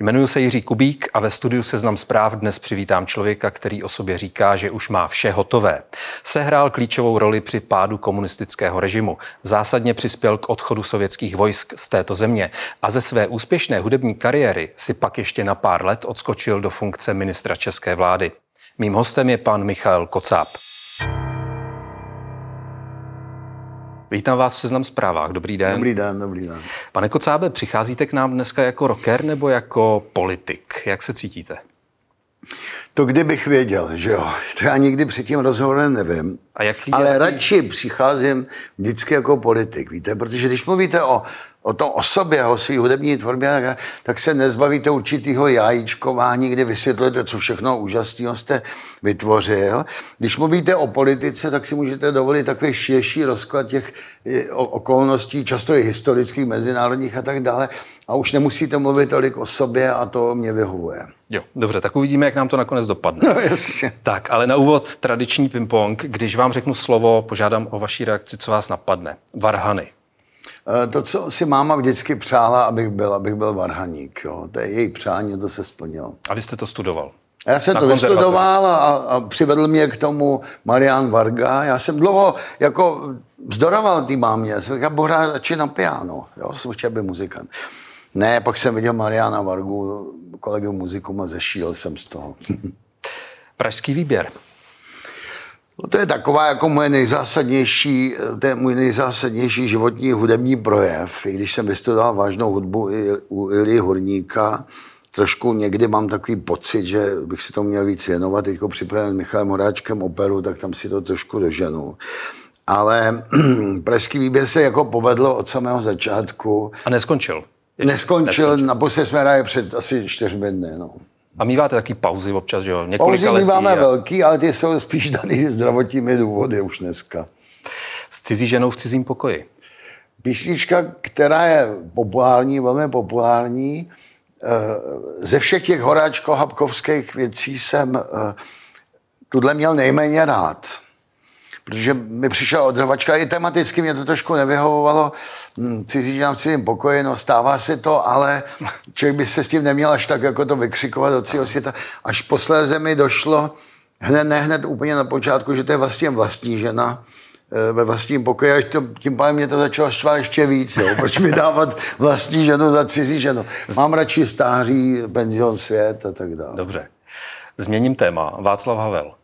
Jmenuji se Jiří Kubík a ve studiu Seznam zpráv dnes přivítám člověka, který o sobě říká, že už má vše hotové. Sehrál klíčovou roli při pádu komunistického režimu, zásadně přispěl k odchodu sovětských vojsk z této země a ze své úspěšné hudební kariéry si pak ještě na pár let odskočil do funkce ministra české vlády. Mým hostem je pan Michal Kocáb. Vítám vás v Seznam zprávách. Dobrý den. Dobrý den, dobrý den. Pane Kocábe, přicházíte k nám dneska jako rocker nebo jako politik? Jak se cítíte? To kdybych věděl, že jo. To já nikdy před tím rozhovorem nevím. A jaký Ale jaký... radši přicházím vždycky jako politik, víte, protože když mluvíte o o tom o sobě, o své hudební tvorbě, tak, se nezbavíte určitého jajíčkování, kdy vysvětlujete, co všechno úžasného jste vytvořil. Když mluvíte o politice, tak si můžete dovolit takový širší rozklad těch okolností, často i historických, mezinárodních a tak dále. A už nemusíte mluvit tolik o sobě a to mě vyhovuje. Jo, dobře, tak uvidíme, jak nám to nakonec dopadne. No, jasně. Tak, ale na úvod tradiční ping-pong. Když vám řeknu slovo, požádám o vaší reakci, co vás napadne. Varhany. Eh, to, co si máma vždycky přála, abych byl, abych byl varhaník. Jo. To je její přání, to se splnilo. A vy jste to studoval? Já jsem to vystudoval a, a přivedl mě k tomu Marian Varga. Já jsem dlouho jako vzdoroval té mámě. Já jsem říkal, budu hrát radši na piano. Jo, jsem chtěl být muzikant. Ne, pak jsem viděl Mariana Vargu, kolegu muziku a zešíl jsem z toho. Pražský výběr. No to je taková jako moje nejzásadnější, to je můj nejzásadnější životní hudební projev. I když jsem vystudoval vážnou hudbu i u Ilí Hurníka, trošku někdy mám takový pocit, že bych si to měl víc věnovat. Teď připravím s Michalem Horáčkem operu, tak tam si to trošku doženu. Ale pražský výběr se jako povedlo od samého začátku. A neskončil? Ještě Neskončil, neskončil. naposledy jsme hráli před asi čtyřmi dny. No. A míváte taky pauzy občas, že jo? Pauzy máme a velký, ale ty jsou spíš daný zdravotními důvody už dneska. S cizí ženou v cizím pokoji. Písnička, která je populární, velmi populární, eh, ze všech těch horáčko-habkovských věcí jsem eh, tuhle měl nejméně rád. Protože mi přišla odrvačka, i tematicky mě to trošku nevyhovovalo, hm, cizí žena v cizím pokoji, no stává se to, ale člověk by se s tím neměl až tak jako to vykřikovat do celého světa. Až posléze mi došlo, hned, ne hned úplně na počátku, že to je vlastně vlastní žena, eh, ve vlastním pokoji, až to, tím pádem mě to začalo štvát ještě víc. Jo. Proč mi dávat vlastní ženu za cizí ženu? Mám radši stáří, penzion svět a tak dále. Dobře. Změním téma. Václav Havel.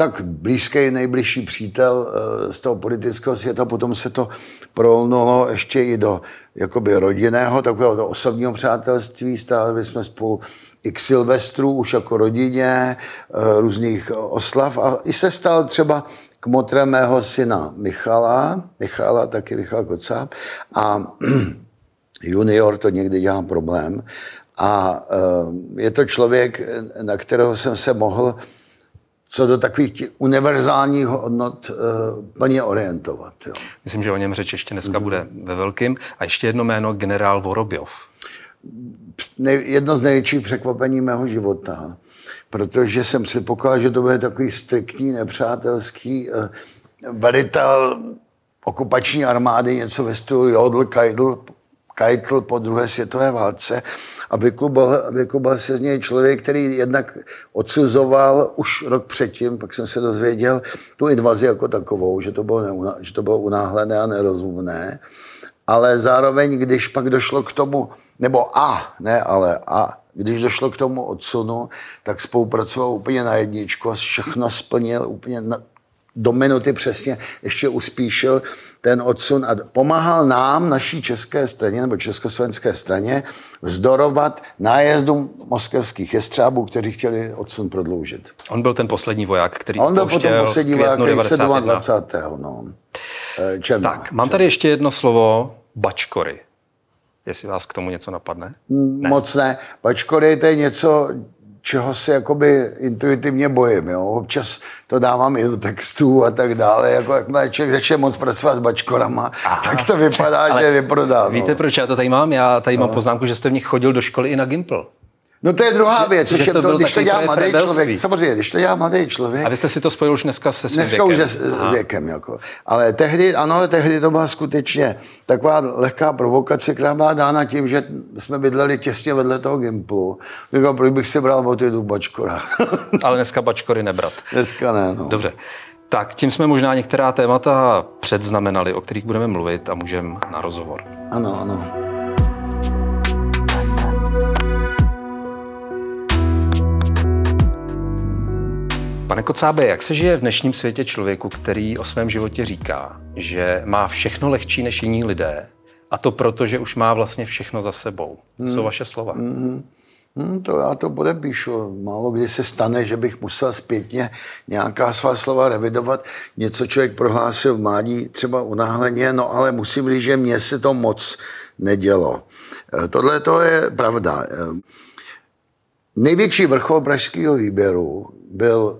Tak blízký, nejbližší přítel eh, z toho politického světa, potom se to prolnulo ještě i do jakoby rodinného, takového do osobního přátelství, strávili jsme spolu x silvestrů už jako rodině, eh, různých oslav. A i se stal třeba kmotrem mého syna Michala, Michala, taky Michal Kocáb. A junior to někdy dělá problém. A eh, je to člověk, na kterého jsem se mohl co do takových těch univerzálních hodnot uh, plně orientovat. Jo. Myslím, že o něm řeč ještě dneska bude ve velkým. A ještě jedno jméno, generál Vorobjov. Jedno z největších překvapení mého života, protože jsem předpokládal, že to bude takový striktní, nepřátelský uh, velitel okupační armády, něco ve stylu Jodl, Kajdl, Keitel po druhé světové válce. A vyklubal, vyklubal se z něj člověk, který jednak odsuzoval už rok předtím, pak jsem se dozvěděl tu invazi jako takovou, že to bylo, neuna, že to bylo unáhlené a nerozumné, ale zároveň, když pak došlo k tomu, nebo a, ne ale a, když došlo k tomu odsunu, tak spolupracoval úplně na jedničku a všechno splnil úplně na, do minuty přesně ještě uspíšil ten odsun a pomáhal nám, naší české straně nebo československé straně, vzdorovat nájezdům moskevských jestřábů, kteří chtěli odsun prodloužit. On byl ten poslední voják, který On byl potom poslední voják, který se 91. 22. No. Eh, Černá. Tak, mám tady ještě jedno slovo, bačkory. Jestli vás k tomu něco napadne? Ne. Moc ne. Pačkory to je něco, čeho se jakoby intuitivně bojím. Jo? Občas to dávám i do textů a tak dále. Jako jakmile člověk začne moc pracovat s bačkorama, Aha. tak to vypadá, že je vyprodá. No. Víte, proč já to tady mám? Já tady no. mám poznámku, že jste v nich chodil do školy i na Gimpl. No to je druhá věc, že, že to, to když to dělá mladý člověk, samozřejmě, když to dělá mladý člověk. A vy jste si to spojil už dneska se svým dneska věkem. už s, s věkem, jako. Ale tehdy, ano, tehdy to byla skutečně taková lehká provokace, která byla dána tím, že jsme bydleli těsně vedle toho Gimplu. Říkal, proč bych si bral od tu bačkora. Ale dneska bačkory nebrat. Dneska ne, no. Dobře. Tak, tím jsme možná některá témata předznamenali, o kterých budeme mluvit a můžeme na rozhovor. Ano, ano. Pane Kocábe, jak se žije v dnešním světě člověku, který o svém životě říká, že má všechno lehčí než jiní lidé a to proto, že už má vlastně všechno za sebou? Hmm. Jsou vaše slova? Hmm. Hmm, to já to podepíšu. Málo kdy se stane, že bych musel zpětně nějaká svá slova revidovat. Něco člověk prohlásil v mládí třeba unáhleně, no ale musím říct, že mně se to moc nedělo. E, tohle to je pravda. E, největší vrchol pražského výběru byl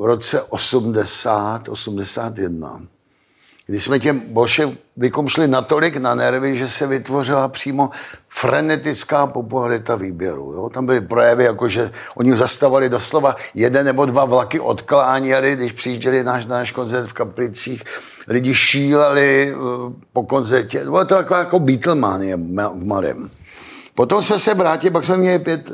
v roce 80, 81, kdy jsme těm bolševikům šli natolik na nervy, že se vytvořila přímo frenetická popularita výběru. Jo? Tam byly projevy, jako že oni zastavali doslova jeden nebo dva vlaky odkláněli, když přijížděli náš, náš koncert v Kaplicích. Lidi šíleli uh, po koncertě. Bylo to jako, jako Beatlemania v malém. Potom jsme se vrátili, pak jsme měli pět,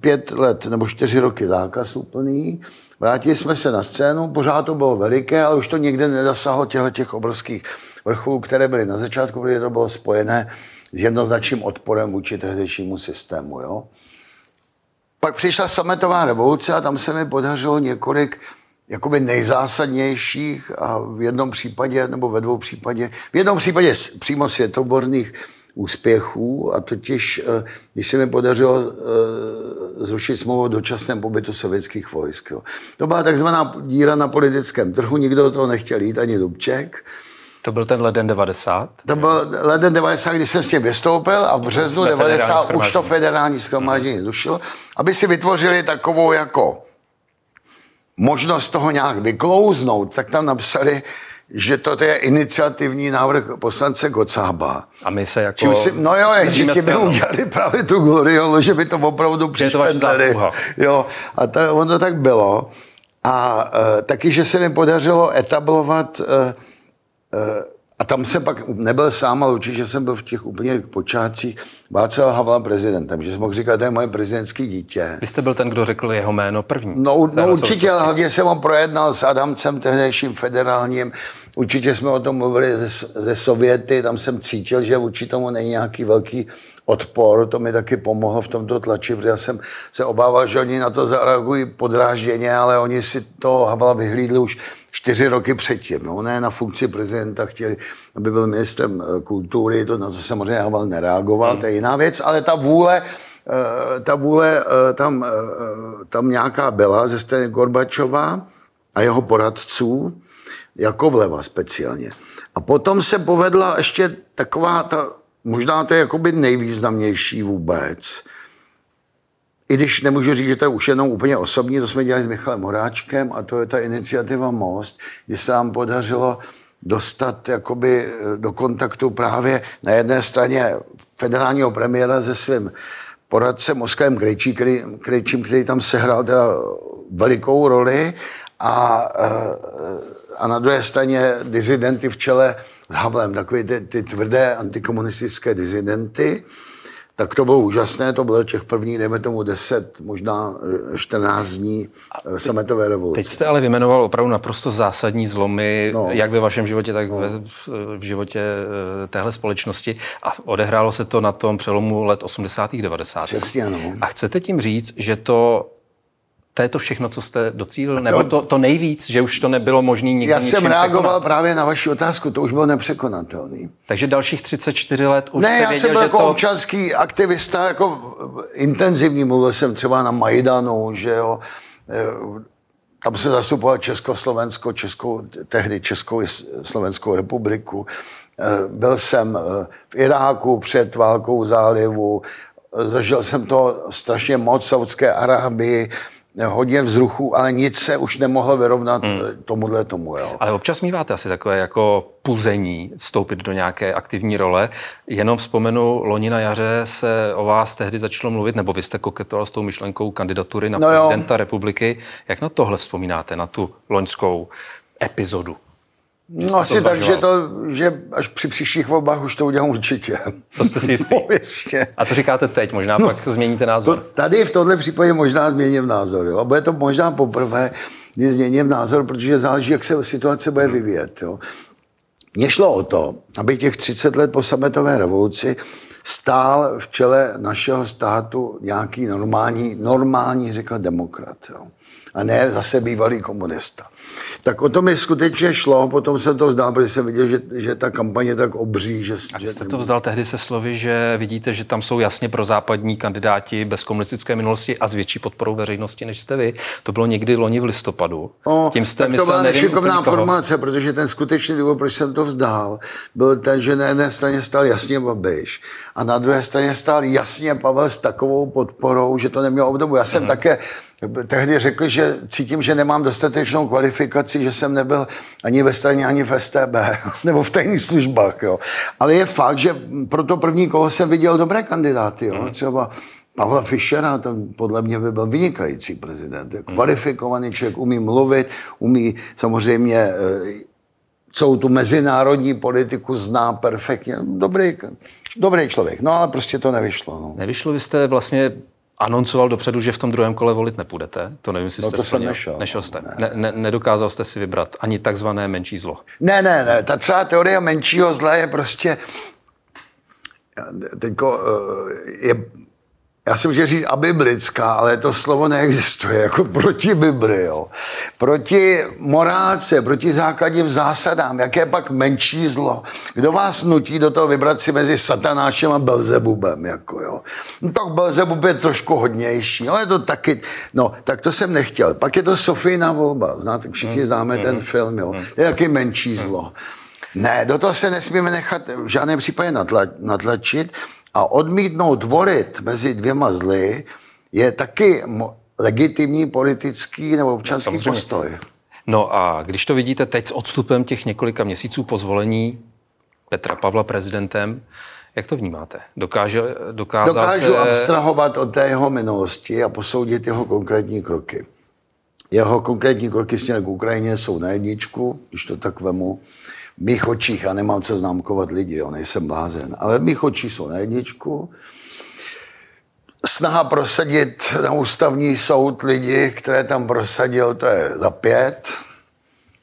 pět let nebo čtyři roky zákaz úplný Vrátili jsme se na scénu, pořád to bylo veliké, ale už to nikdy nedosáhlo těchto těch obrovských vrcholů, které byly na začátku, protože to bylo spojené s jednoznačným odporem vůči tehdejšímu systému. Jo? Pak přišla sametová revoluce a tam se mi podařilo několik jakoby nejzásadnějších a v jednom případě, nebo ve dvou případě, v jednom případě přímo světoborných úspěchů a totiž, eh, když se mi podařilo eh, zrušit smlouvu o dočasném pobytu sovětských vojsk. Jo. To byla takzvaná díra na politickém trhu, nikdo do toho nechtěl jít, ani Dubček. To byl ten leden 90? To byl leden 90, kdy jsem s tím vystoupil a v březnu 90 už to federální schromáždění zrušilo, aby si vytvořili takovou jako možnost toho nějak vyklouznout, tak tam napsali, že to je iniciativní návrh poslance Gocába. A my se jako... si, no jo, že ti by udělali právě tu gloriolu, že by to opravdu přišpendali. Jo, a to, ono tak bylo. A uh, taky, že se mi podařilo etablovat uh, uh, a tam jsem pak nebyl sám, ale určitě jsem byl v těch úplně počátcích Václav Havla prezidentem, že jsem mohl říkat, to je moje prezidentské dítě. Vy jste byl ten, kdo řekl jeho jméno první. No, no určitě, ale hlavně jsem ho projednal s Adamcem, tehdejším federálním. Určitě jsme o tom mluvili ze, ze Sověty, tam jsem cítil, že vůči tomu není nějaký velký odpor, to mi taky pomohlo v tomto tlači, protože já jsem se obával, že oni na to zareagují podrážděně, ale oni si to Havla vyhlídli už čtyři roky předtím. No, ne na funkci prezidenta chtěli, aby byl ministrem eh, kultury, to na to samozřejmě Havel nereagoval, to je jiná věc, ale ta vůle, eh, ta vůle eh, tam, tam nějaká byla ze strany Gorbačova a jeho poradců, jako vleva speciálně. A potom se povedla ještě taková ta, možná to je jakoby nejvýznamnější vůbec, i když nemůžu říct, že to je už jenom úplně osobní, to jsme dělali s Michalem Horáčkem a to je ta iniciativa Most, kdy se nám podařilo dostat jakoby do kontaktu právě na jedné straně federálního premiéra se svým poradcem Oskarem Krejčí, který, Krejčím, který tam sehrál teda velikou roli a, eh, a na druhé straně dizidenty v čele s Havlem, takové ty, ty tvrdé antikomunistické dizidenty tak to bylo úžasné, to bylo těch prvních, dejme tomu 10, možná 14 eh, dní eh, sametové revoluce. Teď jste ale vymenoval opravdu naprosto zásadní zlomy, no. jak ve vašem životě, tak no. ve, v životě eh, téhle společnosti. A odehrálo se to na tom přelomu let 80. 90. Přesně, no. A chcete tím říct, že to to je to všechno, co jste docílil? To, Nebo to, to nejvíc, že už to nebylo možné nikdy Já jsem reagoval překonat? právě na vaši otázku, to už bylo nepřekonatelný. Takže dalších 34 let už Ne, já věděl, jsem byl jako to... občanský aktivista, jako intenzivní, mluvil jsem třeba na Majdanu, že jo, eh, tam se zastupoval Československo, Českou, tehdy Českou Slovenskou republiku. Eh, byl jsem eh, v Iráku před válkou zálivu, zažil jsem to strašně moc Saudské Arábii, hodně vzruchu, ale nic se už nemohlo vyrovnat hmm. tomuhle tomu. Jo. Ale občas míváte asi takové jako puzení vstoupit do nějaké aktivní role. Jenom vzpomenu, loni na jaře se o vás tehdy začalo mluvit, nebo vy jste koketoval s tou myšlenkou kandidatury na no prezidenta jo. republiky. Jak na tohle vzpomínáte, na tu loňskou epizodu? No asi tak, že, to, že až při příštích volbách už to udělám určitě. To jste si jistý. No, A to říkáte teď, možná no, pak změníte názor. To, tady v tomhle případě možná změním názor. Jo? A bude to možná poprvé, kdy změním názor, protože záleží, jak se situace bude vyvíjet. Jo? Mně šlo o to, aby těch 30 let po sametové revoluci stál v čele našeho státu nějaký normální, normální řekl demokrat. Jo? A ne zase bývalý komunista. Tak o tom mi skutečně šlo, potom jsem to vzdal, protože jsem viděl, že, že ta kampaně je tak obří. Že, a jste to vzdal tehdy se slovy, že vidíte, že tam jsou jasně pro západní kandidáti bez komunistické minulosti a s větší podporou veřejnosti, než jste vy. To bylo někdy loni v listopadu. No, Tím jste tak myslel, to byla nešikovná formace, protože ten skutečný důvod, proč jsem to vzdál, byl ten, že na jedné straně stál jasně Babiš a na druhé straně stál jasně Pavel s takovou podporou, že to nemělo obdobu. Já jsem mm-hmm. také tehdy řekl, že cítím, že nemám dostatečnou kvalifikaci, že jsem nebyl ani ve straně, ani v STB, nebo v tajných službách. Jo. Ale je fakt, že pro to první kolo jsem viděl dobré kandidáty. Jo. Mhm. Třeba Pavla Fischera, ten podle mě by byl vynikající prezident. Mhm. Kvalifikovaný člověk, umí mluvit, umí samozřejmě eh, celou tu mezinárodní politiku zná perfektně. Dobrý, dobrý člověk, no ale prostě to nevyšlo. No. Nevyšlo, vy jste vlastně anoncoval dopředu, že v tom druhém kole volit nepůjdete. To nevím, jestli no, jste to jsem nešel. Nešel jste. Ne. Ne, nedokázal jste si vybrat ani takzvané menší zlo. Ne, ne, ne. Ta celá teorie menšího zla je prostě teďko, eh, je já jsem chtěl říct abiblická, ale to slovo neexistuje, jako proti Bibli, jo. Proti morálce, proti základním zásadám, jaké pak menší zlo. Kdo vás nutí do toho vybrat si mezi satanášem a Belzebubem, jako jo. No tak Belzebub je trošku hodnější, ale je to taky, no, tak to jsem nechtěl. Pak je to Sofijna volba, znáte, všichni hmm, známe ten hmm, film, jo. To je taky menší zlo. Ne, do toho se nesmíme nechat v žádném případě natlačit a odmítnout volit mezi dvěma zly je taky legitimní politický nebo občanský no, postoj. No a když to vidíte teď s odstupem těch několika měsíců po zvolení Petra Pavla prezidentem, jak to vnímáte? Dokáže, dokázal Dokážu se... abstrahovat od té jeho minulosti a posoudit jeho konkrétní kroky. Jeho konkrétní kroky směrem k Ukrajině jsou na jedničku, když to tak vemu v mých očích, já nemám co známkovat lidi, jo, nejsem blázen, ale v mých očích jsou na jedničku. Snaha prosadit na ústavní soud lidi, které tam prosadil, to je za pět.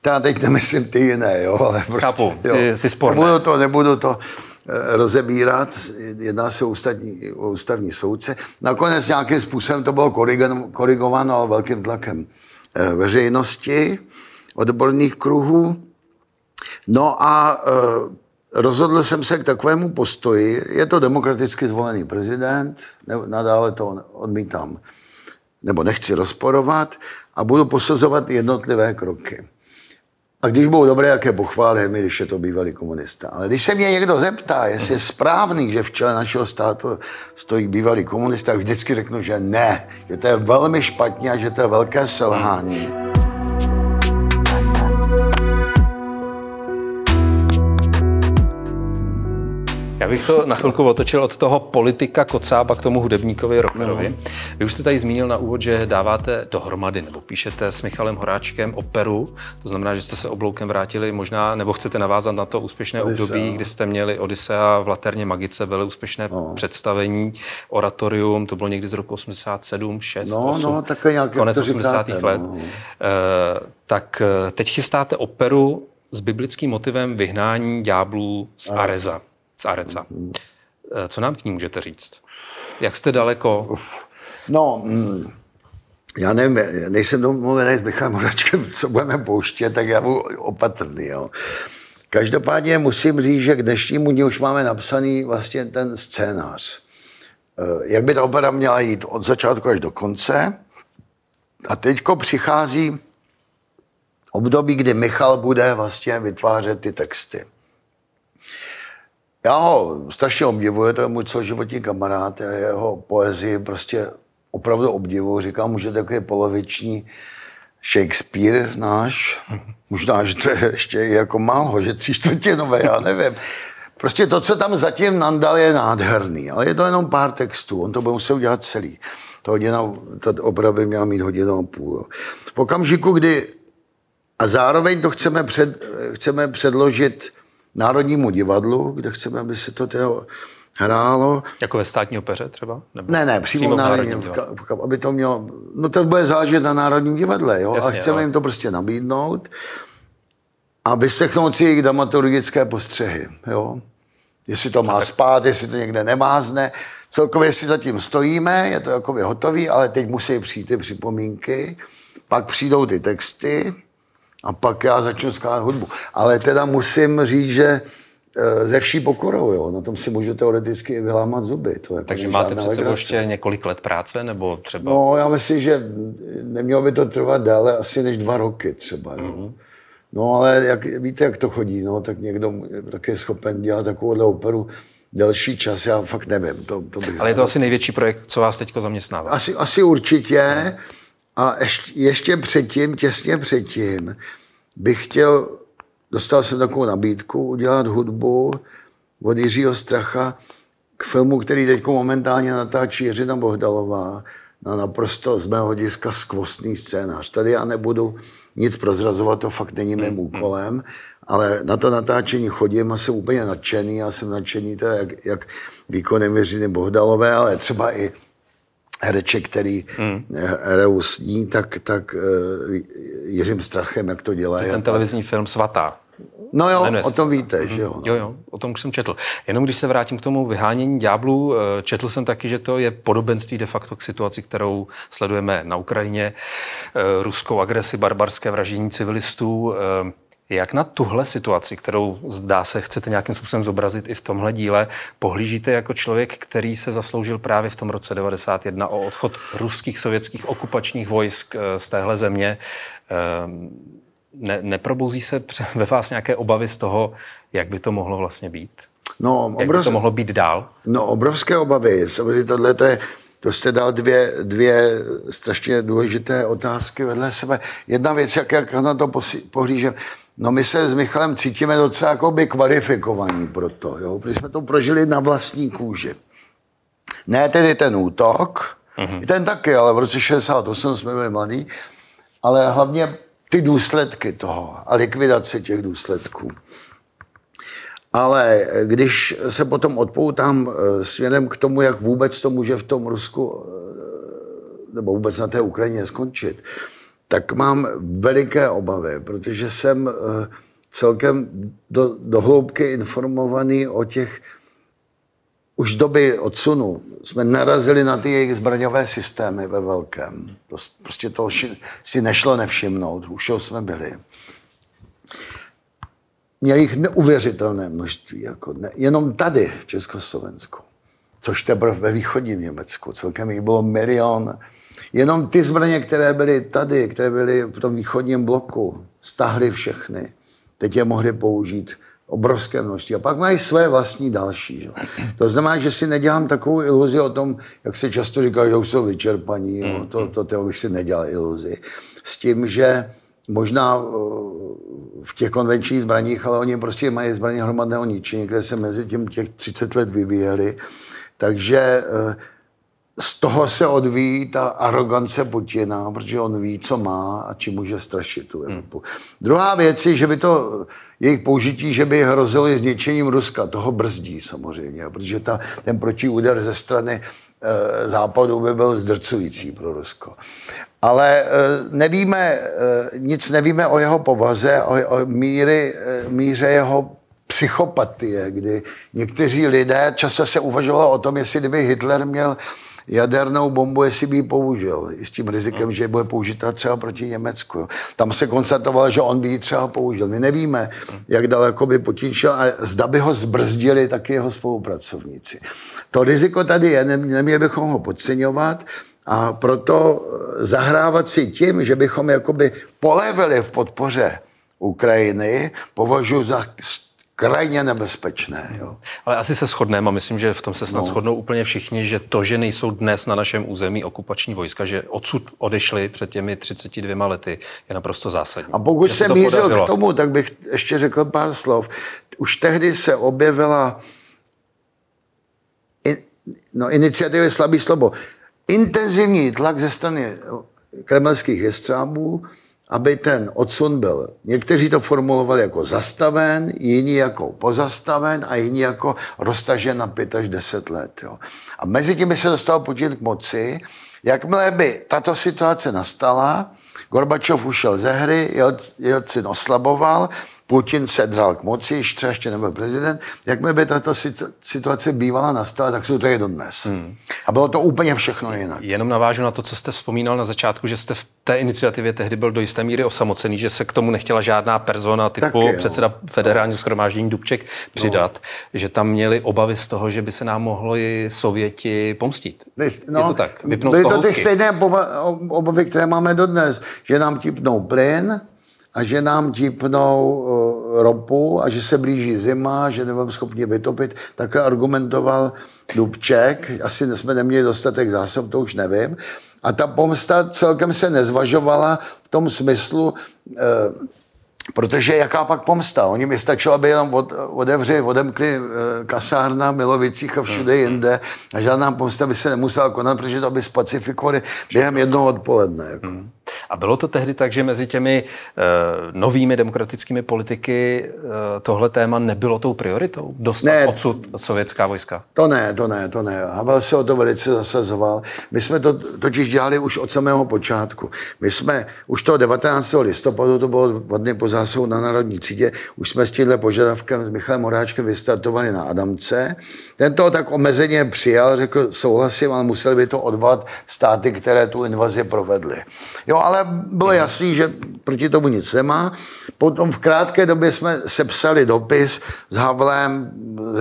Já teď nemyslím ty jiné, jo, ale prostě, Chápu, ty, jo. ty sporné. Nebudu to, nebudu to eh, rozebírat, jedná se o ústavní, o ústavní soudce. Nakonec nějakým způsobem to bylo korigováno, velkým tlakem eh, veřejnosti, odborných kruhů. No a e, rozhodl jsem se k takovému postoji. Je to demokraticky zvolený prezident, ne, nadále to odmítám, nebo nechci rozporovat a budu posuzovat jednotlivé kroky. A když budou dobré, jaké pochválím, když je to bývalý komunista. Ale když se mě někdo zeptá, jestli je správný, že v čele našeho státu stojí bývalý komunista, vždycky řeknu, že ne, že to je velmi špatně a že to je velké selhání. Bych to na chvilku otočil od toho politika Kocába k tomu hudebníkovi rockerovi. No. Vy už jste tady zmínil na úvod, že dáváte dohromady nebo píšete s Michalem Horáčkem operu. To znamená, že jste se obloukem vrátili možná, nebo chcete navázat na to úspěšné Odisea. období, kdy jste měli Odisea v Laterně Magice, velmi úspěšné no. představení, oratorium, to bylo někdy z roku 87, 6, no, 8, no, také nějaké, konec 80. Říkáte, let. No. E, tak eh, teď chystáte operu s biblickým motivem vyhnání ďáblů z Areza z Areca. Eh, co nám k ní můžete říct? Jak jste daleko? No, mm, já nevím, nejsem domluvený s Michalem Horačkem, co budeme pouštět, tak já budu opatrný. Jo. Každopádně musím říct, že k dnešnímu dní už máme napsaný vlastně ten scénář. Eh, jak by ta opera měla jít od začátku až do konce. A teďko přichází období, kdy Michal bude vlastně vytvářet ty texty. Já ho strašně obdivuji, to je můj celoživotní kamarád, já jeho poezii prostě opravdu obdivuji. Říkám mu, že takový poloviční Shakespeare náš, možná, že to je ještě jako málo, že tři čtvrtinové, já nevím. Prostě to, co tam zatím nandal, je nádherný, ale je to jenom pár textů, on to bude muset udělat celý. To hodina, to opravdu měla mít hodinu a půl. V okamžiku, kdy a zároveň to chceme, před, chceme předložit Národnímu divadlu, kde chceme, aby se to těho hrálo. Jako ve státní opeře třeba? Nebo ne, ne, přímo, přímo v Národním, aby to mělo, no to bude záležet na Národním divadle, jo, Jasně, a chceme ale... jim to prostě nabídnout a vyslechnout si jejich dramaturgické postřehy, jo. Jestli to má tak. spát, jestli to někde nemázne. Celkově si zatím stojíme, je to jakoby hotový, ale teď musí přijít ty připomínky, pak přijdou ty texty a pak já začnu skládat hudbu. Ale teda musím říct, že eh, ze vší pokorou, jo. Na tom si můžu teoreticky vylámat zuby. To je Takže máte před sebou ještě několik let práce, nebo třeba? No, já myslím, že nemělo by to trvat déle asi než dva roky třeba, jo. Mm-hmm. No, ale jak, víte, jak to chodí, no, tak někdo tak je schopen dělat takovouhle operu delší čas, já fakt nevím. To, to bych ale je to asi největší projekt, co vás teď zaměstnává. Asi, asi určitě. A ještě, ještě předtím, těsně předtím, bych chtěl, dostal jsem takovou nabídku, udělat hudbu od Jiřího Stracha k filmu, který teď momentálně natáčí Jiřina Bohdalová na naprosto z mého hlediska skvostný scénář. Tady já nebudu nic prozrazovat, to fakt není mým úkolem, ale na to natáčení chodím a jsem úplně nadšený. Já jsem nadšený to, jak, jak výkonem Jiřiny Bohdalové, ale třeba i hereček, který hmm. hrajou s ní, tak, tak uh, Jiřím Strachem, jak to dělá. Ten televizní film Svatá. No jo, o tom víte, mm-hmm. že jo. No. Jo, jo, o tom už jsem četl. Jenom když se vrátím k tomu vyhánění ďáblů, eh, četl jsem taky, že to je podobenství de facto k situaci, kterou sledujeme na Ukrajině, eh, ruskou agresi, barbarské vraždění civilistů. Jak na tuhle situaci, kterou zdá se chcete nějakým způsobem zobrazit i v tomhle díle, pohlížíte jako člověk, který se zasloužil právě v tom roce 91 o odchod ruských sovětských okupačních vojsk eh, z téhle země? Ehm, ne, neprobouzí se ve vás nějaké obavy z toho, jak by to mohlo vlastně být? No, jak by to mohlo být dál? No, obrovské obavy. Samozřejmě tohle to je to jste dal dvě, dvě strašně důležité otázky vedle sebe. Jedna věc, jak, jak na to pohlížím, No my se s Michalem cítíme docela jako by kvalifikovaní pro to, jo? protože jsme to prožili na vlastní kůži. Ne tedy ten útok, mm-hmm. ten taky, ale v roce 68 jsme byli mladí, ale hlavně ty důsledky toho a likvidace těch důsledků. Ale když se potom odpoutám eh, směrem k tomu, jak vůbec to může v tom Rusku eh, nebo vůbec na té Ukrajině skončit, tak mám veliké obavy, protože jsem eh, celkem do, do hloubky informovaný o těch už doby odsunu jsme narazili na ty jejich zbraňové systémy ve velkém. To prostě to si nešlo nevšimnout, už jsme byli. Měli jich neuvěřitelné množství, jako ne, jenom tady v Československu, což teprve ve východním Německu. Celkem jich bylo milion Jenom ty zbraně, které byly tady, které byly v tom východním bloku, stahly všechny. Teď je mohli použít obrovské množství. A pak mají své vlastní další. Že? To znamená, že si nedělám takovou iluzi o tom, jak se často říká, že jsou vyčerpaní. Mm. To, to, to bych si nedělal iluzi. S tím, že možná eh, v těch konvenčních zbraních, ale oni prostě mají zbraně hromadného ničení, které se mezi tím těch 30 let vyvíjely. Takže eh, z toho se odvíjí ta arogance Putina, protože on ví, co má a čím může strašit tu Evropu. Hmm. Druhá věc je, že by to jejich použití, že by hrozilo i zničením Ruska. Toho brzdí samozřejmě, protože ta, ten protiúder ze strany e, západu by byl zdrcující pro Rusko. Ale e, nevíme, e, nic nevíme o jeho povaze, o, o míry, e, míře jeho psychopatie, kdy někteří lidé, často se uvažovalo o tom, jestli kdyby Hitler měl jadernou bombu, jestli by ji použil. I s tím rizikem, že bude použita třeba proti Německu. Tam se konstatovalo, že on by ji třeba použil. My nevíme, jak daleko by Putin šel a zda by ho zbrzdili taky jeho spolupracovníci. To riziko tady je, neměli bychom ho podceňovat. A proto zahrávat si tím, že bychom jakoby polevili v podpoře Ukrajiny, považuji za krajně nebezpečné. Jo. Ale asi se shodneme a myslím, že v tom se snad no. shodnou úplně všichni, že to, že nejsou dnes na našem území okupační vojska, že odsud odešli před těmi 32 lety, je naprosto zásadní. A pokud se mířil podařilo. k tomu, tak bych ještě řekl pár slov. Už tehdy se objevila in, no, iniciativy Slabý slobo. Intenzivní tlak ze strany kremelských jestřábů, aby ten odsun byl. Někteří to formulovali jako zastaven, jiní jako pozastaven a jiní jako roztažen na 5 až 10 let. Jo. A mezi tím by se dostal Putin k moci. Jakmile by tato situace nastala, Gorbačov ušel ze hry, Jelcin oslaboval, Putin se dral k moci, třeba ještě nebyl prezident. Jakmile by tato situace bývala nastala, tak jsou to je dodnes. Hmm. A bylo to úplně všechno jinak. Jenom navážu na to, co jste vzpomínal na začátku, že jste v té iniciativě tehdy byl do jisté míry osamocený, že se k tomu nechtěla žádná persona typu Taky, předseda federálního schromáždění Dubček přidat, no. že tam měli obavy z toho, že by se nám mohli Sověti pomstit. No, je to tak? Vypnout byly to ty stejné obavy, které máme dodnes, že nám tipnou plyn, a že nám típnou uh, ropu a že se blíží zima, že nebudeme schopni vytopit. Tak argumentoval Dubček. Asi jsme neměli dostatek zásob, to už nevím. A ta pomsta celkem se nezvažovala v tom smyslu, uh, Protože jaká pak pomsta? Oni mi stačilo, aby jenom od, odevřeli, odemkli e, kasárna Milovicích a všude hmm. jinde a žádná pomsta by se nemusela konat, protože to by spacifikovali během jednoho odpoledne. Jako. Hmm. A bylo to tehdy tak, že mezi těmi uh, novými demokratickými politiky uh, tohle téma nebylo tou prioritou? Dostat ne, odsud sovětská vojska? To ne, to ne, to ne. Havel se o to velice zasazoval. My jsme to totiž dělali už od samého počátku. My jsme už toho 19. listopadu, to bylo dva dny po zásahu na Národní třídě, už jsme s tímhle požadavkem s Michalem Moráčkem vystartovali na Adamce. Ten to tak omezeně přijal, řekl souhlasím, ale museli by to odvat státy, které tu invazi provedly. Jo, ale bylo jasný, že proti tomu nic nemá. Potom v krátké době jsme sepsali dopis s Havlem,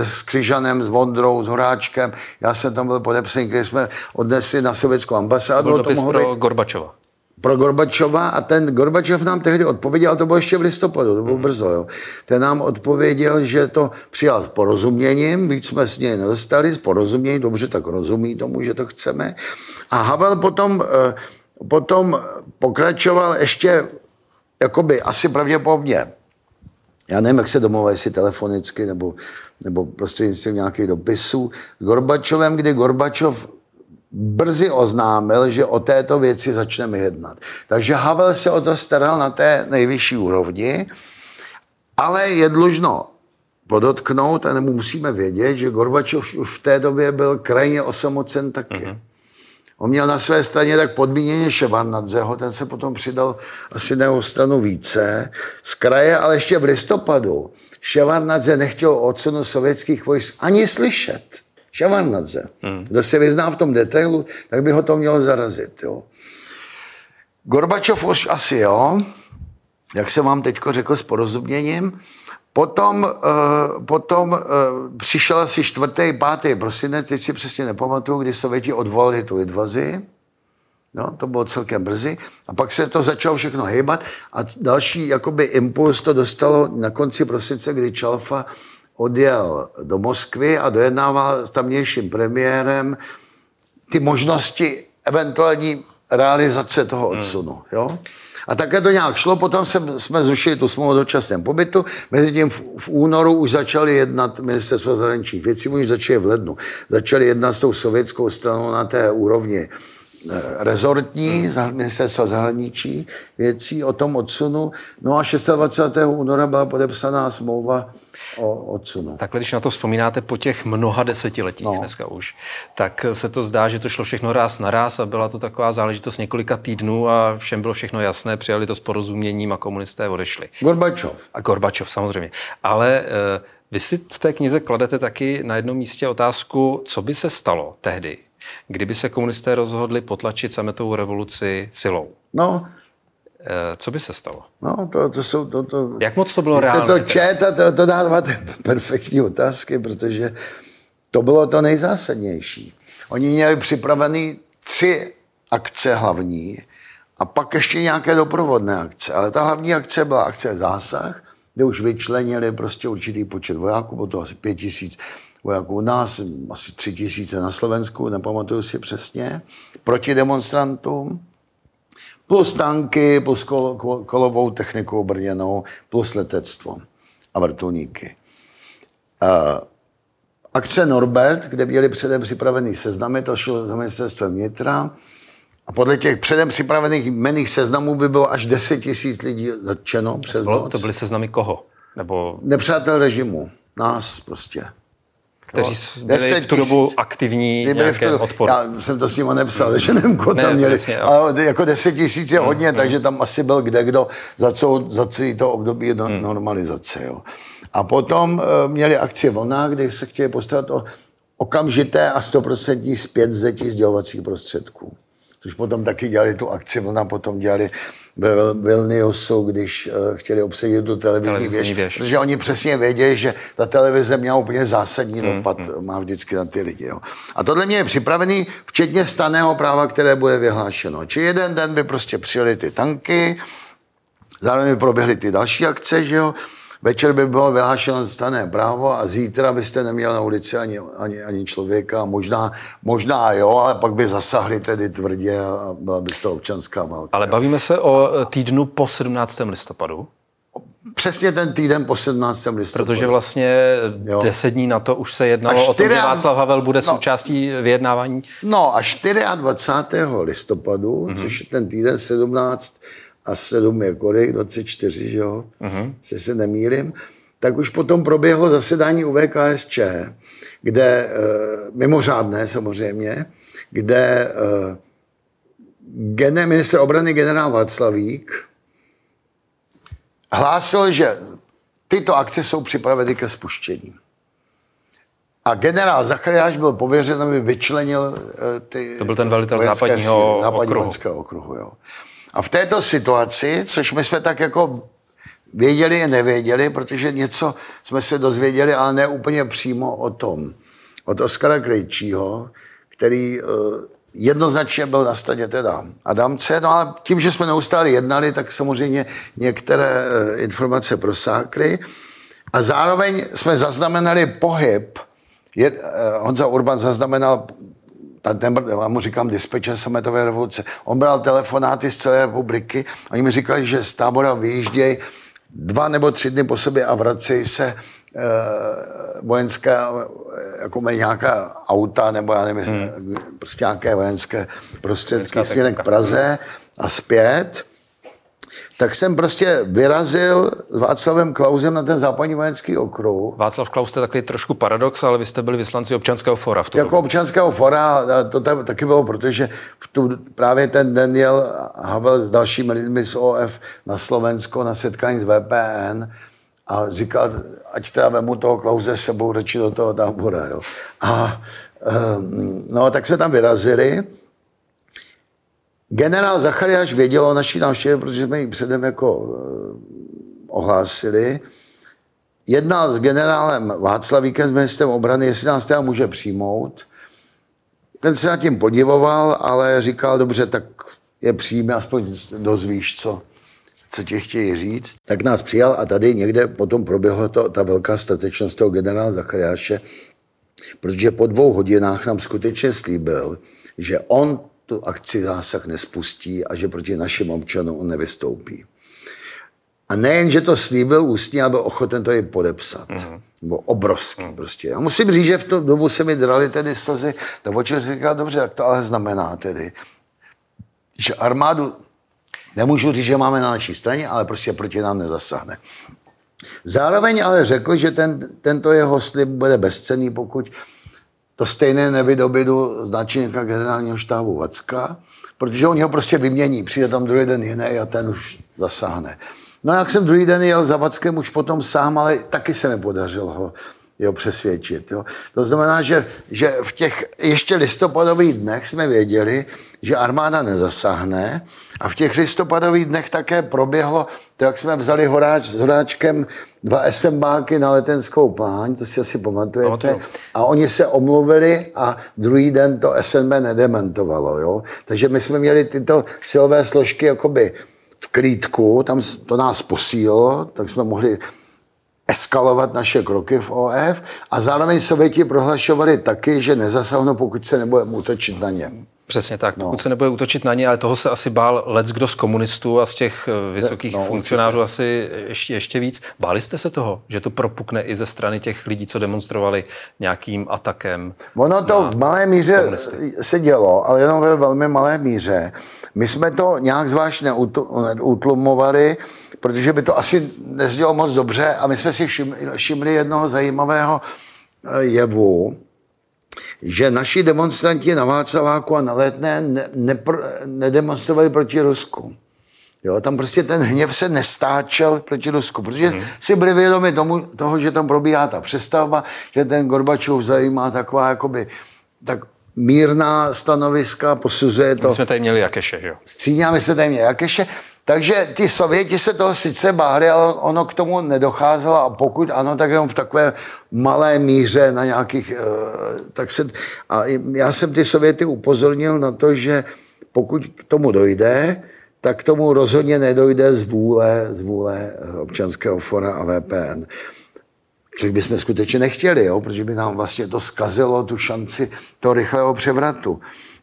s Křižanem, s Vondrou, s Horáčkem. Já jsem tam byl podepsaný, který jsme odnesli na sovětskou ambasádu. Byl dopis pro být... Gorbačova pro Gorbačova a ten Gorbačov nám tehdy odpověděl, to bylo ještě v listopadu, to bylo hmm. brzo, jo. Ten nám odpověděl, že to přijal s porozuměním, víc jsme s něj nedostali, s porozuměním, dobře, tak rozumí tomu, že to chceme. A Havel potom eh, potom pokračoval ještě, jakoby asi pravděpodobně, já nevím, jak se domluvají, jestli telefonicky nebo, nebo prostřednictvím nějakých dopisů, Gorbačovem, kdy Gorbačov brzy oznámil, že o této věci začneme jednat. Takže Havel se o to staral na té nejvyšší úrovni, ale je dlužno podotknout, a musíme vědět, že Gorbačov v té době byl krajně osamocen taky. Mm-hmm. On měl na své straně tak podmíněně Ševardnadzeho, ten se potom přidal asi na jeho stranu více. Z kraje, ale ještě v listopadu Ševardnadze nechtěl odsunu sovětských vojsk ani slyšet. Ševardnadze. Hmm. Kdo se vyzná v tom detailu, tak by ho to mělo zarazit. Jo. Gorbačov už asi jo, jak jsem vám teď řekl s porozuměním, Potom, uh, potom uh, přišel asi čtvrtý, pátý prosinec, teď si přesně nepamatuju, kdy Sověti odvolali tu invazi. No, to bylo celkem brzy. A pak se to začalo všechno hýbat a další jakoby impuls to dostalo na konci prosince, kdy Čalfa odjel do Moskvy a dojednával s tamnějším premiérem ty možnosti eventuální realizace toho odsunu. Jo? A také to nějak šlo, potom jsem, jsme zrušili tu smlouvu o dočasném pobytu, mezi tím v, v únoru už začali jednat ministerstvo zahraničních věcí, už začali v lednu, začali jednat s tou sovětskou stranou na té úrovni eh, rezortní, ministerstva zahraničí věcí o tom odsunu. No a 26. února byla podepsaná smlouva o odsunu. Takhle, když na to vzpomínáte po těch mnoha desetiletích no. dneska už, tak se to zdá, že to šlo všechno ráz na ráz a byla to taková záležitost několika týdnů a všem bylo všechno jasné, přijali to s porozuměním a komunisté odešli. Gorbačov. A Gorbačov, samozřejmě. Ale uh, vy si v té knize kladete taky na jednom místě otázku, co by se stalo tehdy, kdyby se komunisté rozhodli potlačit sametovou revoluci silou. No, co by se stalo? No, to, to jsou... To, to, Jak moc to bylo reálné? to čet a to, to dáváte perfektní otázky, protože to bylo to nejzásadnější. Oni měli připravený tři akce hlavní a pak ještě nějaké doprovodné akce. Ale ta hlavní akce byla akce zásah, kde už vyčlenili prostě určitý počet vojáků, bylo to asi pět tisíc vojáků u nás, asi tři tisíce na Slovensku, nepamatuju si přesně, proti demonstrantům, plus tanky, plus kolovou techniku brněnou, plus letectvo a vrtulníky. Uh, akce Norbert, kde byly předem připravený seznamy, to šlo za ministerstvem vnitra, a podle těch předem připravených jmených seznamů by bylo až 10 tisíc lidí zatčeno přes bylo, noc. To byly seznamy koho? Nebo... Nepřátel režimu. Nás prostě. Kteří no, byli v tu dobu aktivní nějaké odpor. Já jsem to s ním nepsal, že nevím, koho tam měli. Jasně, ale jako 10 tisíc je hmm, hodně, hmm, takže tam asi byl kde kdo za, co, za celý to období hmm. normalizace. Jo. A potom uh, měli akci Vlna, kde se chtěli postarat o okamžité a 100% zpět zdětí sdělovacích prostředků což potom taky dělali tu akci, ona potom dělali ve Vilniusu, když uh, chtěli obsadit tu televizní, televizní věž, věž, protože oni přesně věděli, že ta televize měla úplně zásadní hmm, dopad, hmm. má vždycky na ty lidi. Jo. A tohle mě je připravený, včetně staného práva, které bude vyhlášeno. Či jeden den by prostě přijeli ty tanky, zároveň by proběhly ty další akce, že jo, Večer by bylo vyhlášeno stané právo a zítra byste neměl na ulici ani, ani, ani člověka. Možná, možná jo, ale pak by zasahli tedy tvrdě a byla by to občanská válka. Ale bavíme se o týdnu po 17. listopadu? Přesně ten týden po 17. listopadu. Protože vlastně jo. deset dní na to už se jednalo o tom, že Václav Havel bude no, součástí vyjednávání. No a 24. listopadu, mm-hmm. což je ten týden 17 a 7 je kolik, 24, že jo, uh-huh. se se nemýlim, tak už potom proběhlo zasedání u VKSČ, kde, eh, mimořádné samozřejmě, kde eh, gene, minister obrany generál Václavík hlásil, že tyto akce jsou připraveny ke spuštění. A generál Zachariáš byl pověřen, aby vyčlenil eh, ty... To byl ten velitel západního západní okruhu. okruhu jo. A v této situaci, což my jsme tak jako věděli nevěděli, protože něco jsme se dozvěděli, ale ne úplně přímo o tom. Od Oskara Krejčího, který eh, jednoznačně byl na straně teda Adamce, no ale tím, že jsme neustále jednali, tak samozřejmě některé eh, informace prosákly. A zároveň jsme zaznamenali pohyb, je, eh, Honza Urban zaznamenal ten, já mu říkám dispečer sametové revoluce, on bral telefonáty z celé republiky, oni mi říkali, že z tábora vyjíždějí dva nebo tři dny po sobě a vracejí se e, vojenská, jako nějaká auta, nebo já nevím, hmm. prostě nějaké vojenské prostředky směrem k Praze a zpět tak jsem prostě vyrazil s Václavem Klausem na ten západní vojenský okruh. Václav Klaus je takový trošku paradox, ale vy jste byli vyslanci občanského fora v tu Jako dobu. občanského fora, to taky bylo, protože v tu, právě ten den jel Havel s dalšími lidmi z OF na Slovensko na setkání s VPN a říkal, ať teda vemu toho Klauze s sebou radši do toho tábora. Jo. A um, no, tak jsme tam vyrazili Generál Zachariáš věděl o naší návštěvě, protože jsme ji předem jako eh, ohlásili. Jednal s generálem Václavíkem, s ministrem obrany, jestli nás teda může přijmout. Ten se nad tím podivoval, ale říkal, dobře, tak je přijme, aspoň dozvíš, co, co tě chtějí říct. Tak nás přijal a tady někde potom proběhla to, ta velká statečnost toho generála Zachariáše, protože po dvou hodinách nám skutečně slíbil, že on tu akci zásah nespustí a že proti našim občanům on nevystoupí. A nejen, že to slíbil ústně, ale byl ochoten to i podepsat. Mm-hmm. Bylo obrovský mm. prostě. Já musím říct, že v tu dobu se mi drali tedy slzy, tak o čem říkal, dobře, jak to ale znamená tedy, že armádu, nemůžu říct, že máme na naší straně, ale prostě proti nám nezasáhne. Zároveň ale řekl, že ten, tento jeho slib bude bezcený, pokud to stejné nevydobydu z náčelníka generálního štábu Vacka, protože oni ho prostě vymění, přijde tam druhý den jiný a ten už zasáhne. No jak jsem druhý den jel za Vackem už potom sám, ale taky se mi podařilo ho jo, přesvědčit. Jo. To znamená, že, že v těch ještě listopadových dnech jsme věděli, že armáda nezasáhne a v těch listopadových dnech také proběhlo to, jak jsme vzali horáč, s horáčkem dva SMBáky na letenskou pláň, to si asi pamatujete, a oni se omluvili a druhý den to SNB nedementovalo. Jo. Takže my jsme měli tyto silové složky jakoby v klídku, tam to nás posílilo, tak jsme mohli eskalovat naše kroky v OF a zároveň Sověti prohlašovali taky, že nezasáhnou, pokud se nebudeme útočit na ně. Přesně tak, pokud no. se nebude útočit na ně, ale toho se asi bál lec kdo z komunistů a z těch eh, vysokých no, funkcionářů určitě. asi ještě, ještě víc. Báli jste se toho, že to propukne i ze strany těch lidí, co demonstrovali nějakým atakem? Ono to v malé míře komunisty. se dělo, ale jenom ve velmi malé míře. My jsme to nějak zvlášť neutlumovali, protože by to asi nezdělo moc dobře a my jsme si všimli, všimli jednoho zajímavého eh, jevu, že naši demonstranti na Václaváku a na Letné ne, ne, nedemonstrovali proti Rusku. Jo, tam prostě ten hněv se nestáčel proti Rusku, protože hmm. si byli vědomi tomu, toho, že tam probíhá ta přestavba, že ten Gorbačov zajímá taková jakoby, tak mírná stanoviska, posuzuje to. My jsme tady měli Jakeše, jo? Stříňá, my jsme tady měli Jakeše. Takže ty Sověti se toho sice báli, ale ono k tomu nedocházelo a pokud ano, tak jenom v takové malé míře na nějakých, eh, tak se, a já jsem ty Sověty upozornil na to, že pokud k tomu dojde, tak k tomu rozhodně nedojde z vůle, z vůle eh, občanského fora a VPN. Což bychom skutečně nechtěli, jo? protože by nám vlastně to zkazilo tu šanci toho rychlého převratu.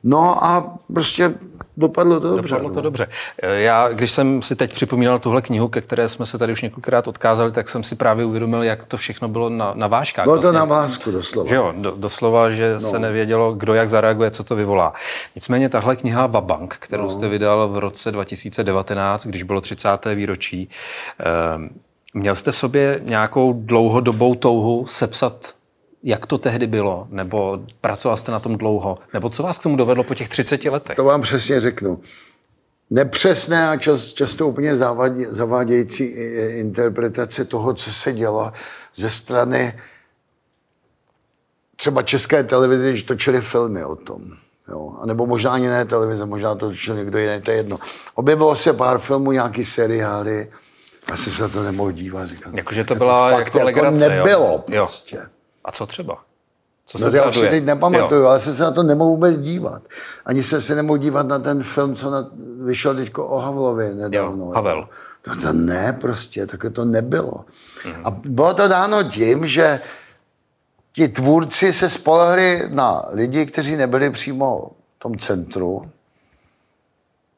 No a prostě dopadlo to dobře. Dopadlo to no. dobře. Já, když jsem si teď připomínal tuhle knihu, ke které jsme se tady už několikrát odkázali, tak jsem si právě uvědomil, jak to všechno bylo na, na vážkách. Bylo vlastně. to na vásku doslova. Že jo, do, doslova, že no. se nevědělo, kdo jak zareaguje, co to vyvolá. Nicméně tahle kniha Vabank, kterou no. jste vydal v roce 2019, když bylo 30. výročí, eh, měl jste v sobě nějakou dlouhodobou touhu sepsat jak to tehdy bylo? Nebo pracoval jste na tom dlouho? Nebo co vás k tomu dovedlo po těch 30 letech? To vám přesně řeknu. Nepřesné a čas, často úplně zavádě, zavádějící interpretace toho, co se dělo ze strany třeba české televize, když točili filmy o tom. Jo? A nebo možná ani ne televize, možná to točil někdo jiný, to je jedno. Objevilo se pár filmů, nějaký seriály, asi se to nemohl dívat. Říkám, Jakože to byla to fakt jako, jako nebylo jo? prostě. Jo. A co třeba? Co no, se já už si teď nepamatuju, jo. ale jsem se na to nemohu vůbec dívat. Ani jsem se nemohl dívat na ten film, co na, vyšel teď o Havlově nedávno. Jo, Havel. No to ne prostě, takhle to nebylo. Mm-hmm. A bylo to dáno tím, že ti tvůrci se spolehli na lidi, kteří nebyli přímo v tom centru.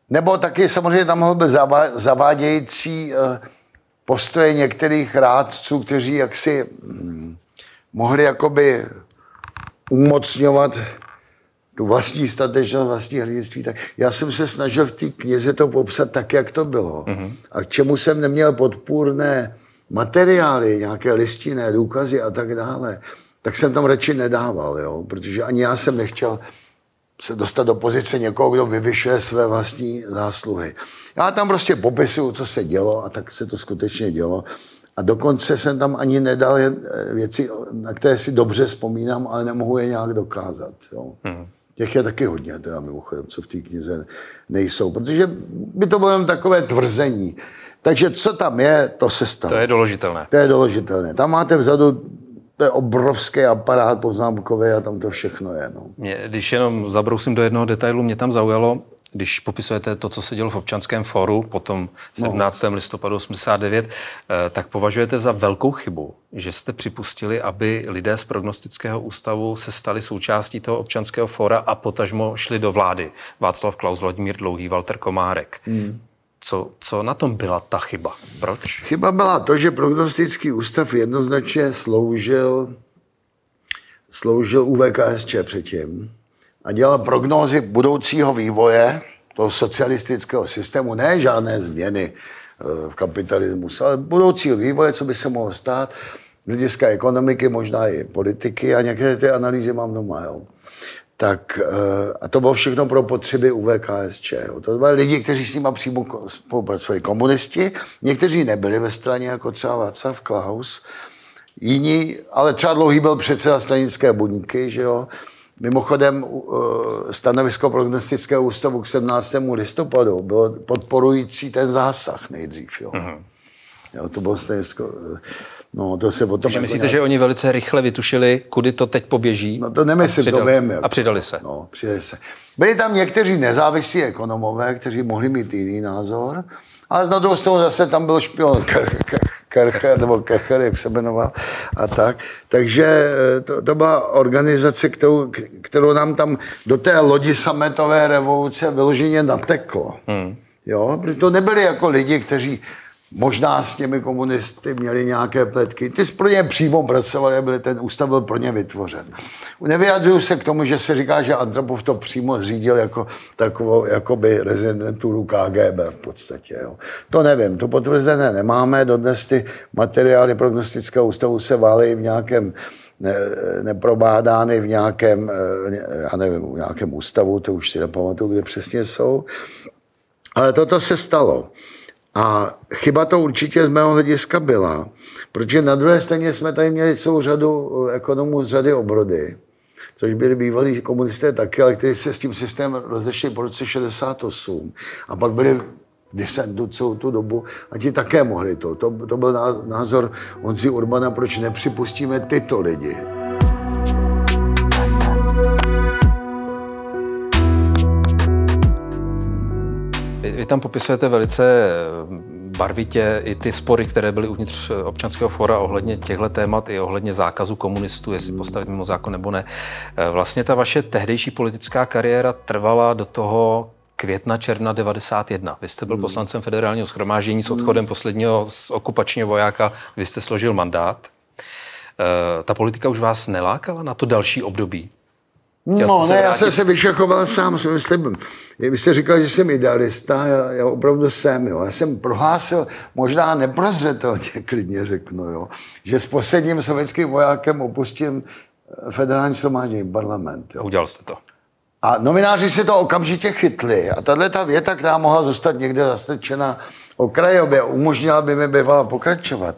Nebo taky samozřejmě tam mohl být zavádějící eh, postoje některých rádců, kteří jaksi hm, mohli jakoby umocňovat tu vlastní statečnost, vlastní hrdinství. Tak já jsem se snažil v té knize to popsat tak, jak to bylo. Mm-hmm. A k čemu jsem neměl podpůrné materiály, nějaké listinné důkazy a tak dále, tak jsem tam radši nedával, jo? protože ani já jsem nechtěl se dostat do pozice někoho, kdo vyvyšuje své vlastní zásluhy. Já tam prostě popisuju, co se dělo a tak se to skutečně dělo. A dokonce jsem tam ani nedal eh, věci, na které si dobře vzpomínám, ale nemohu je nějak dokázat. Jo. Hmm. Těch je taky hodně, teda mimochodem, co v té knize nejsou, protože by to bylo jen takové tvrzení. Takže co tam je, to se stane. To je doložitelné. To je doložitelné. Tam máte vzadu to je obrovský aparát poznámkový a tam to všechno je. No. Mě, když jenom zabrousím do jednoho detailu, mě tam zaujalo, když popisujete to, co se dělo v občanském fóru po tom 17. No. listopadu 89, eh, tak považujete za velkou chybu, že jste připustili, aby lidé z prognostického ústavu se stali součástí toho občanského fóra a potažmo šli do vlády. Václav Klaus, Vladimír Dlouhý, Walter Komárek. Hmm. Co, co na tom byla ta chyba? Proč? Chyba byla to, že prognostický ústav jednoznačně sloužil, sloužil UVKSČ předtím a dělal prognózy budoucího vývoje toho socialistického systému, ne žádné změny eh, v kapitalismu, ale budoucího vývoje, co by se mohlo stát, z hlediska ekonomiky, možná i politiky a některé ty analýzy mám doma. Jo. Tak, eh, a to bylo všechno pro potřeby UVKSČ. To byly lidi, kteří s nimi přímo spolupracovali. Komunisti, někteří nebyli ve straně, jako třeba Václav Klaus, jiní, ale třeba dlouhý byl předseda stranické buňky, že jo, Mimochodem, stanovisko prognostického ústavu k 17. listopadu bylo podporující ten zásah nejdřív. Jo. Mm-hmm. Jo, to bylo stanovisko, no to se potom... Takže jako myslíte, nějak... že oni velice rychle vytušili, kudy to teď poběží? No to nemyslím, to vím. Jako. A přidali se. No, přidali se. Byli tam někteří nezávislí ekonomové, kteří mohli mít jiný názor, ale na druhou stranu zase tam byl špion Kercher, nebo Kecher, jak se jmenoval, a tak. Takže eh, to, to byla organizace, kterou, kterou nám tam do té lodi sametové revoluce vyloženě nateklo. Hmm. Jo, protože to nebyli jako lidi, kteří Možná s těmi komunisty měli nějaké pletky. Ty pro ně přímo pracovali, byli, ten ústav byl pro ně vytvořen. Nevyjadřuju se k tomu, že se říká, že Antropov to přímo zřídil jako takovou jakoby rezidenturu KGB v podstatě. Jo. To nevím, to potvrzené nemáme. Dodnes ty materiály prognostického ústavu se válí v nějakém ne, neprobádány v nějakém, já nevím, v nějakém ústavu, to už si nepamatuju, kde přesně jsou. Ale toto se stalo. A chyba to určitě z mého hlediska byla, protože na druhé straně jsme tady měli celou řadu eh, ekonomů z řady obrody, což byli bývalí komunisté taky, ale kteří se s tím systémem rozešli po roce 68 a pak byli disentu celou tu dobu a ti také mohli to. To, to byl názor Honzi Urbana, proč nepřipustíme tyto lidi. Tam popisujete velice eh, barvitě i ty spory, které byly uvnitř občanského fora ohledně těchto témat i ohledně zákazu komunistů, jestli hmm. postavit mimo zákon nebo ne. Eh, vlastně ta vaše tehdejší politická kariéra trvala do toho května, června 91. Vy jste byl hmm. poslancem federálního schromáždění s odchodem hmm. posledního z okupačního vojáka, vy jste složil mandát. Eh, ta politika už vás nelákala na to další období? Chtěl no, ne, já jsem se vyšachoval sám svým slibem. Vy jste říkal, že jsem idealista, já, já opravdu jsem. Jo. Já jsem prohlásil, možná neprozřetelně, klidně řeknu, jo, že s posledním sovětským vojákem opustím eh, federální shromáždění parlament. Jo. Udělal jste to. A novináři si to okamžitě chytli. A tahle ta věta, která mohla zůstat někde zastrčena okrajově, umožnila by mi bývala pokračovat,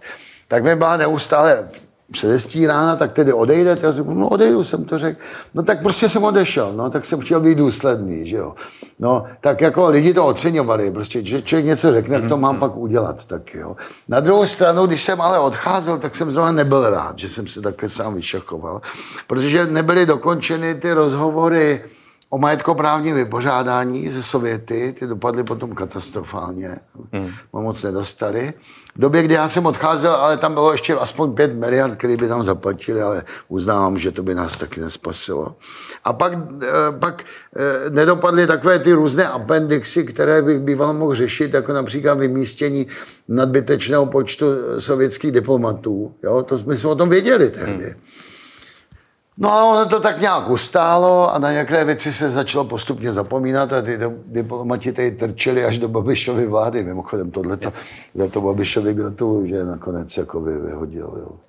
tak mi byla neustále předestírána, tak tedy odejdete? Já řeknu, no odejdu, jsem to řekl. No tak prostě jsem odešel, no tak jsem chtěl být důsledný, že jo. No tak jako lidi to oceňovali, prostě, že člověk něco řekne, jak to mám pak udělat, tak jo. Na druhou stranu, když jsem ale odcházel, tak jsem zrovna nebyl rád, že jsem se také sám vyšachoval, protože nebyly dokončeny ty rozhovory, o majetkoprávním vypořádání ze Sověty, ty dopadly potom katastrofálně, hmm. moc nedostali. V době, kdy já jsem odcházel, ale tam bylo ještě aspoň 5 miliard, které by tam zaplatili, ale uznávám, že to by nás taky nespasilo. A pak, eh, pak eh, nedopadly takové ty různé appendixy, které bych býval mohl řešit, jako například vymístění nadbytečného počtu sovětských diplomatů. Jo? To, my jsme o tom věděli tehdy. Hmm. No a ono to tak nějak ustálo a na některé věci se začalo postupně zapomínat a ty diplomati tady trčeli až do Babišovy vlády. Mimochodem tohleto, za to Babišovi gratuluju, že nakonec jako vyhodil. Jo.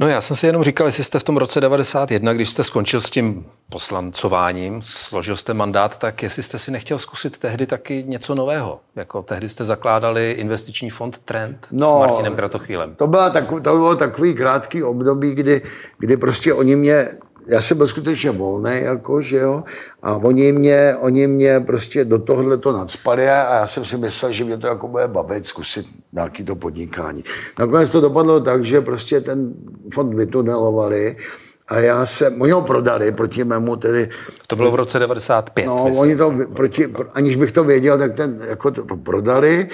No já jsem si jenom říkal, jestli jste v tom roce 91, když jste skončil s tím poslancováním, složil jste mandát, tak jestli jste si nechtěl zkusit tehdy taky něco nového. Jako tehdy jste zakládali investiční fond Trend no, s Martinem Kratochvílem. To, byla tak, to bylo takový krátký období, kdy, kdy prostě oni mě já jsem byl skutečně volný, jako, že jo, a oni mě, oni mě prostě do tohohle to nadspali a já jsem si myslel, že mě to jako bude bavit, zkusit nějaký to podnikání. Nakonec to dopadlo tak, že prostě ten fond vytunelovali a já jsem, oni ho prodali proti mému tedy... To bylo v roce 95. No, myslím. oni to, proti, aniž bych to věděl, tak ten, jako to, to prodali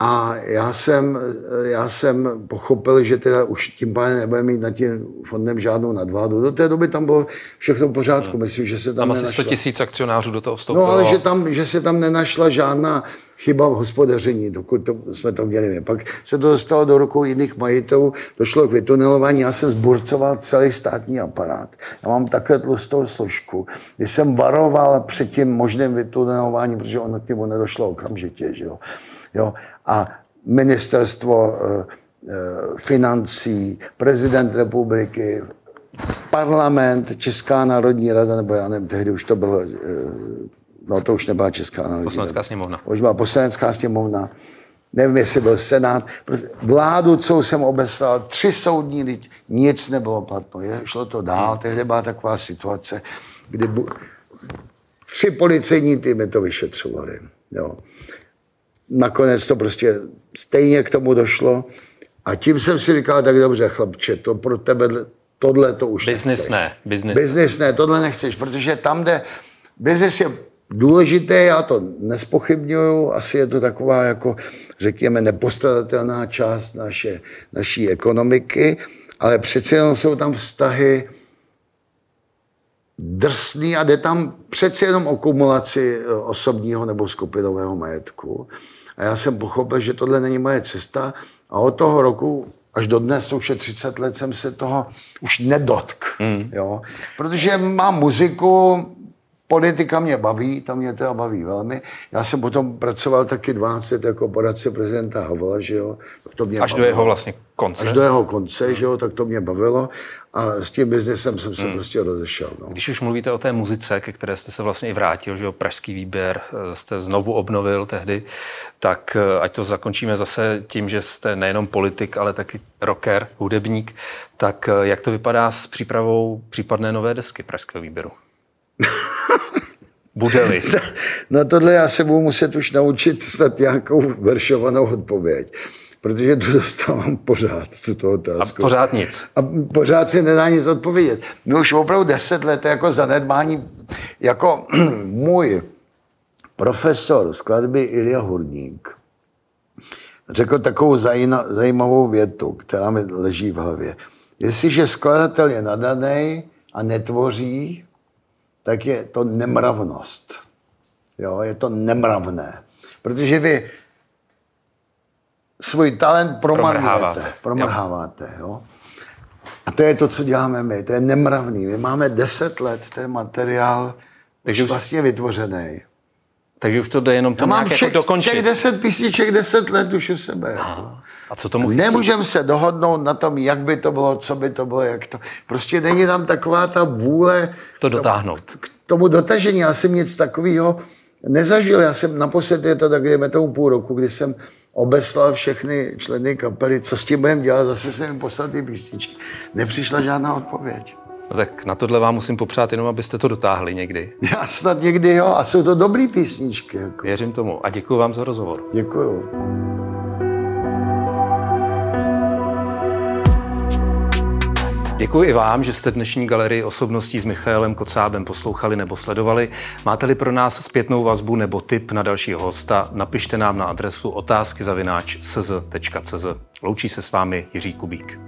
a já jsem, já jsem pochopil, že teda už tím pádem nebude mít nad tím fondem žádnou nadvládu. Do té doby tam bylo všechno v pořádku. Hmm. Myslím, že se tam, tam asi 100 tisíc akcionářů do toho vstoupilo. No, ale že, tam, že se tam nenašla žádná chyba v hospodaření, dokud to, jsme to měli. Pak se to dostalo do rukou jiných majitelů, došlo k vytunelování, já jsem zburcoval celý státní aparát. Já mám takhle tlustou složku, kdy jsem varoval před tím možným vytunelováním, protože ono k němu nedošlo okamžitě. Že jo? Jo? A ministerstvo eh, eh, financí, prezident republiky, parlament, Česká národní rada, nebo já nevím, tehdy už to bylo, eh, no to už nebyla Česká národní Poslanecká sněmovna. Už byla poslanecká sněmovna. Nevím, jestli byl senát. Prostě vládu, co jsem obeslal, tři soudní lidi, nic nebylo platno. Je, šlo to dál, tehdy byla taková situace, kdy bu- tři policejní týmy to vyšetřovali. Jo nakonec to prostě stejně k tomu došlo. A tím jsem si říkal, tak dobře, chlapče, to pro tebe, tohle to už Business nechceš. ne. Business. Business ne, tohle nechceš, protože tam, kde business je důležité, já to nespochybnuju, asi je to taková jako, řekněme, nepostradatelná část naše, naší ekonomiky, ale přece jenom jsou tam vztahy drsný a jde tam přece jenom o kumulaci eh, osobního nebo skupinového majetku. A já jsem pochopil, že tohle není moje cesta a od toho roku až do dnes, to už je 30 let, jsem se toho už nedotk. Mm. Jo? Protože mám muziku, politika mě baví, tam mě teda baví velmi. Já jsem potom pracoval taky 20 jako poradce prezidenta Havla, že jo. To mě Až bavilo. do jeho vlastně konce. Až do jeho konce, že jo, tak to mě bavilo. A s tím biznesem jsem se hmm. prostě rozešel. No. Když už mluvíte o té muzice, ke které jste se vlastně i vrátil, že jo, pražský výběr eh, jste znovu obnovil tehdy, tak eh, ať to zakončíme zase tím, že jste nejenom politik, ale taky rocker, hudebník, tak eh, jak to vypadá s přípravou případné nové desky pražského výběru? Bude-li. Na tohle já se budu muset už naučit snad nějakou veršovanou odpověď protože tu dostávám pořád, tuto otázku. A pořád nic. A pořád si nedá nic odpovědět. My už opravdu deset let jako zanedbání, jako můj profesor skladby Ilja Hurník řekl takovou zajímavou větu, která mi leží v hlavě. Jestliže skladatel je nadaný a netvoří, tak je to nemravnost. Jo, je to nemravné. Protože vy svůj talent promarňujete, promrháváte. Jo. A to je to, co děláme my. To je nemravný. My máme deset let ten materiál takže už vlastně vytvořený. Takže už to jde jenom to nějak mám jako dokončit. Těch deset písniček, deset let už u sebe. Jako. A co tomu Nemůžeme se dohodnout na tom, jak by to bylo, co by to bylo, jak to. Prostě není tam taková ta vůle to dotáhnout. K tomu dotažení. Já jsem nic takového nezažil. Já jsem naposledy, je to tak, dejme tomu půl roku, kdy jsem obeslal všechny členy kapely, co s tím budeme dělat, zase jsem jim poslal ty písničky. Nepřišla žádná odpověď. No tak na tohle vám musím popřát jenom, abyste to dotáhli někdy. Já snad někdy jo, a jsou to dobrý písničky. Jako. Věřím tomu a děkuji vám za rozhovor. Děkuji. Děkuji i vám, že jste dnešní galerii osobností s Michaelem Kocábem poslouchali nebo sledovali. Máte-li pro nás zpětnou vazbu nebo tip na dalšího hosta, napište nám na adresu otázky Loučí se s vámi Jiří Kubík.